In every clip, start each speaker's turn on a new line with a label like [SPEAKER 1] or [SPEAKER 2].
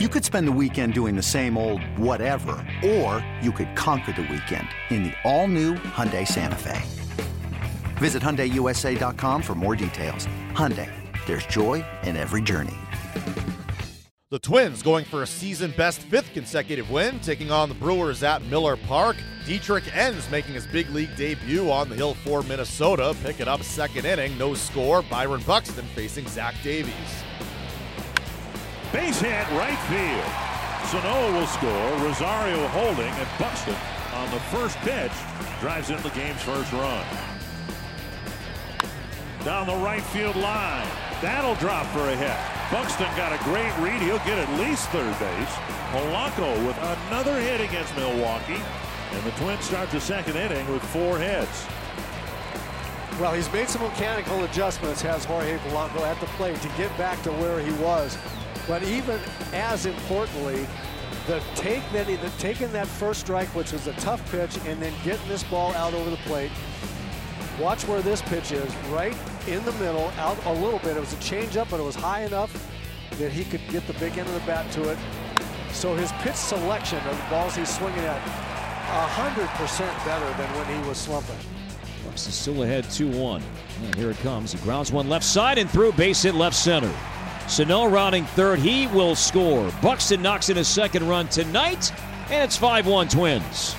[SPEAKER 1] You could spend the weekend doing the same old whatever, or you could conquer the weekend in the all-new Hyundai Santa Fe. Visit HyundaiUSA.com for more details. Hyundai, there's joy in every journey.
[SPEAKER 2] The Twins going for a season best fifth consecutive win, taking on the Brewers at Miller Park. Dietrich Enns making his big league debut on the hill for Minnesota, picking up second inning, no score. Byron Buxton facing Zach Davies.
[SPEAKER 3] Base hit right field. Sano will score. Rosario holding, and Buxton on the first pitch drives in the game's first run. Down the right field line. That'll drop for a hit. Buxton got a great read. He'll get at least third base. Polanco with another hit against Milwaukee. And the Twins start the second inning with four hits.
[SPEAKER 4] Well, he's made some mechanical adjustments, has Jorge Polanco at the plate to get back to where he was. But even as importantly, the take that he, the taking that first strike, which was a tough pitch, and then getting this ball out over the plate. Watch where this pitch is, right in the middle, out a little bit. It was a changeup, but it was high enough that he could get the big end of the bat to it. So his pitch selection of the balls he's swinging at, 100% better than when he was slumping.
[SPEAKER 5] Is still ahead 2-1. And here it comes. He grounds one left side and through, base hit left center. Sano rounding third. He will score. Buxton knocks in his second run tonight, and it's 5-1 Twins.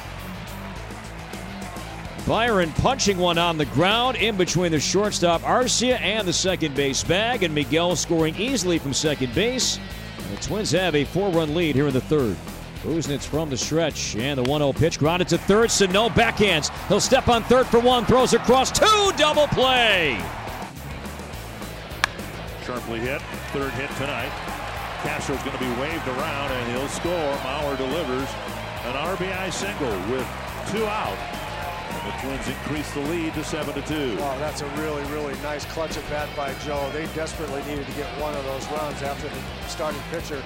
[SPEAKER 5] Byron punching one on the ground in between the shortstop Arcia and the second base bag, and Miguel scoring easily from second base. And the Twins have a four-run lead here in the third. Busenitz from the stretch, and the 1-0 pitch grounded to third. Sano backhands. He'll step on third for one, throws across two, double play.
[SPEAKER 3] Sharply hit, third hit tonight. Castro's going to be waved around, and he'll score. Mauer delivers an RBI single with two out. And the Twins increase the lead to 7 to 2.
[SPEAKER 4] Wow, that's a really, really nice clutch at bat by Joe. They desperately needed to get one of those runs after the starting pitcher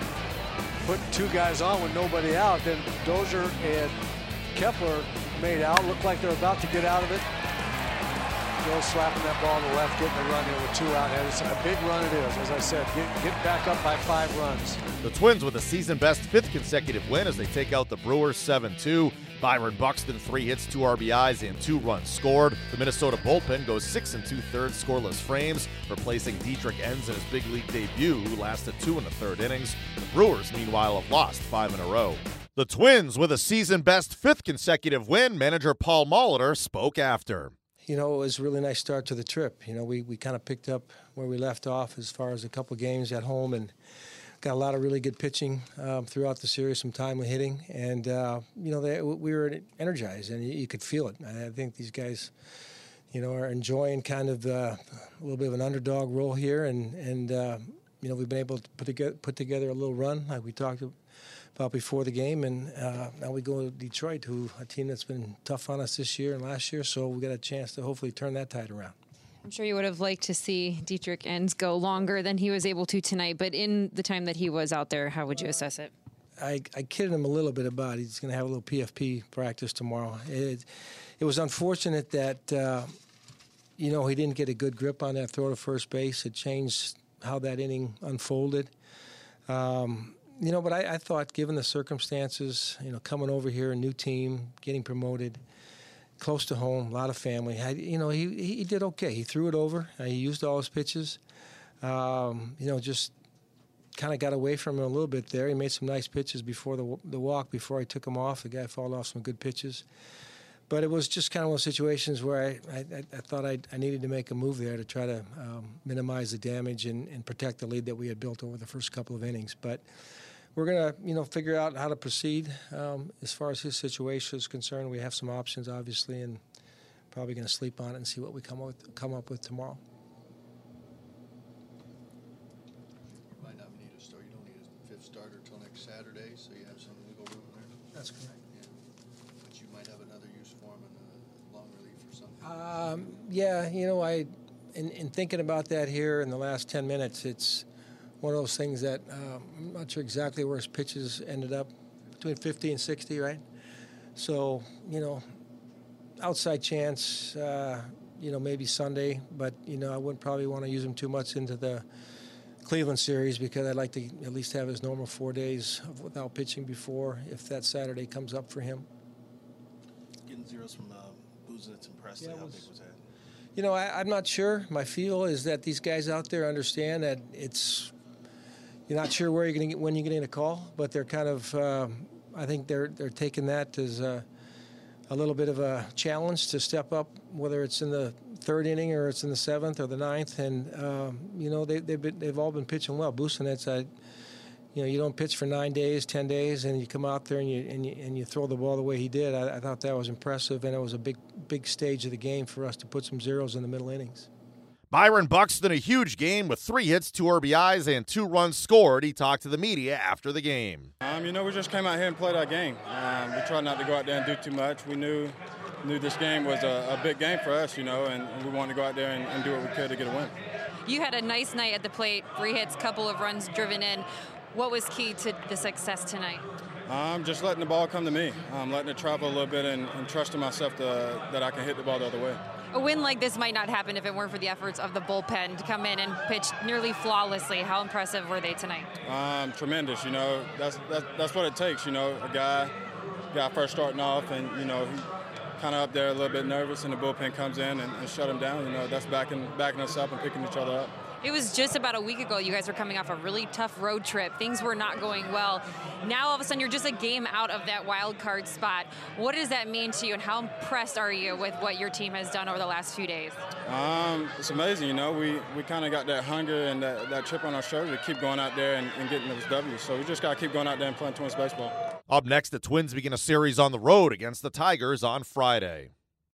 [SPEAKER 4] put two guys on with nobody out. Then Dozier and Kepler made out. Looked like they're about to get out of it. Joe slapping that ball to the left, getting the run in with two out. And it's a big run it is. As I said, get, get back up by five runs.
[SPEAKER 2] The Twins with a season best fifth consecutive win as they take out the Brewers 7 2. Byron Buxton, three hits, two RBIs, and two runs scored. The Minnesota bullpen goes six and two thirds scoreless frames, replacing Dietrich Enns in his big league debut, who lasted two in the third innings. The Brewers, meanwhile, have lost five in a row. The Twins with a season best fifth consecutive win. Manager Paul Molitor spoke after.
[SPEAKER 6] You know, it was a really nice start to the trip. You know, we, we kind of picked up where we left off as far as a couple games at home and got a lot of really good pitching um, throughout the series, some timely hitting, and uh, you know they, we were energized, and you, could feel it. I think these guys, you know, are enjoying kind of uh, a little bit of an underdog role here, and and uh, you know we've been able to put together put together a little run like we talked about before the game, and uh, now we go to Detroit, who a team that's been tough on us this year and last year, so we got a chance to hopefully turn that tide around.
[SPEAKER 7] I'm sure you would have liked to see Dietrich Enns go longer than he was able to tonight, but in the time that he was out there, how would you assess it?
[SPEAKER 6] I, I kidded him a little bit about it. he's going to have a little PFP practice tomorrow. It, it was unfortunate that, uh, you know, he didn't get a good grip on that throw to first base. It changed how that inning unfolded. Um, you know, but I, I, thought, given the circumstances, you know, coming over here, a new team, getting promoted, close to home, a lot of family. I, you know, he he did okay. He threw it over. Uh, he used all his pitches. Um, you know, just kind of got away from him a little bit there. He made some nice pitches before the the walk. Before I took him off, the guy fouled off some good pitches. But it was just kind of one of those situations where I, I, I thought I, I, needed to make a move there to try to um, minimize the damage and, and protect the lead that we had built over the first couple of innings. But we're going to, you know, figure out how to proceed um, as far as his situation is concerned. We have some options, obviously, and probably going to sleep on it and see what we come up with, come up with tomorrow.
[SPEAKER 8] You might not need a start. You don't need a fifth starter till next Saturday, so you have some room there.
[SPEAKER 6] That's correct.
[SPEAKER 8] You might have another use for him in long relief or something.
[SPEAKER 6] Um, yeah, you know, I, in, in thinking about that here in the last ten minutes, it's one of those things that um, I'm not sure exactly where his pitches ended up, between 50 and 60, right? So, you know, outside chance, uh, you know, maybe Sunday, but, you know, I wouldn't probably want to use him too much into the Cleveland series because I'd like to at least have his normal four days without pitching before if that Saturday comes up for him.
[SPEAKER 9] Zeros from uh, and Pressly,
[SPEAKER 6] Yeah,
[SPEAKER 9] how
[SPEAKER 6] was-
[SPEAKER 9] big was that?
[SPEAKER 6] You know, I, I'm not sure. My feel is that these guys out there understand that it's you're not sure where you're going to get when you're getting a call, but they're kind of. Um, I think they're they're taking that as a, a little bit of a challenge to step up, whether it's in the third inning or it's in the seventh or the ninth, and um, you know they, they've been, they've all been pitching well. Busenitz, I, you know, you don't pitch for nine days, ten days, and you come out there and you and you, and you throw the ball the way he did. I, I thought that was impressive, and it was a big big stage of the game for us to put some zeros in the middle innings.
[SPEAKER 2] Byron Buxton, a huge game with three hits, two RBIs, and two runs scored. He talked to the media after the game.
[SPEAKER 10] Um, you know, we just came out here and played our game. Um, we tried not to go out there and do too much. We knew knew this game was a, a big game for us, you know, and, and we wanted to go out there and, and do what we could to get a win.
[SPEAKER 7] You had a nice night at the plate, three hits, couple of runs driven in. What was key to the success tonight?
[SPEAKER 10] Um, just letting the ball come to me, um, letting it travel a little bit, and, and trusting myself to, that I can hit the ball the other way.
[SPEAKER 7] A win like this might not happen if it weren't for the efforts of the bullpen to come in and pitch nearly flawlessly. How impressive were they tonight?
[SPEAKER 10] Um, tremendous, you know. That's, that's that's what it takes, you know. A guy, guy first starting off, and you know he kind of up there a little bit nervous, and the bullpen comes in and, and shut him down. You know, that's backing backing us up and picking each other up.
[SPEAKER 7] It was just about a week ago. You guys were coming off a really tough road trip. Things were not going well. Now all of a sudden you're just a game out of that wild card spot. What does that mean to you, and how impressed are you with what your team has done over the last few days?
[SPEAKER 10] Um, it's amazing, you know. We, we kind of got that hunger and that, that chip on our shoulder to keep going out there and, and getting those W's. So we just got to keep going out there and playing Twins baseball.
[SPEAKER 2] Up next, the Twins begin a series on the road against the Tigers on Friday.